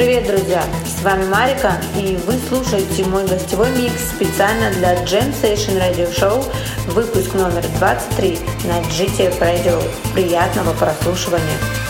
Привет, друзья! С вами Марика, и вы слушаете мой гостевой микс специально для Jam Session Radio Show, выпуск номер 23 на GTF Radio. Приятного прослушивания!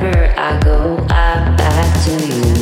wherever I go, I'm back to you.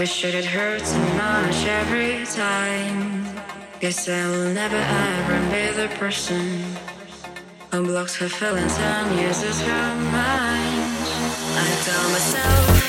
Should it hurt so much every time? Guess I will never ever be the person who blocks her feelings and uses her mind. I tell myself,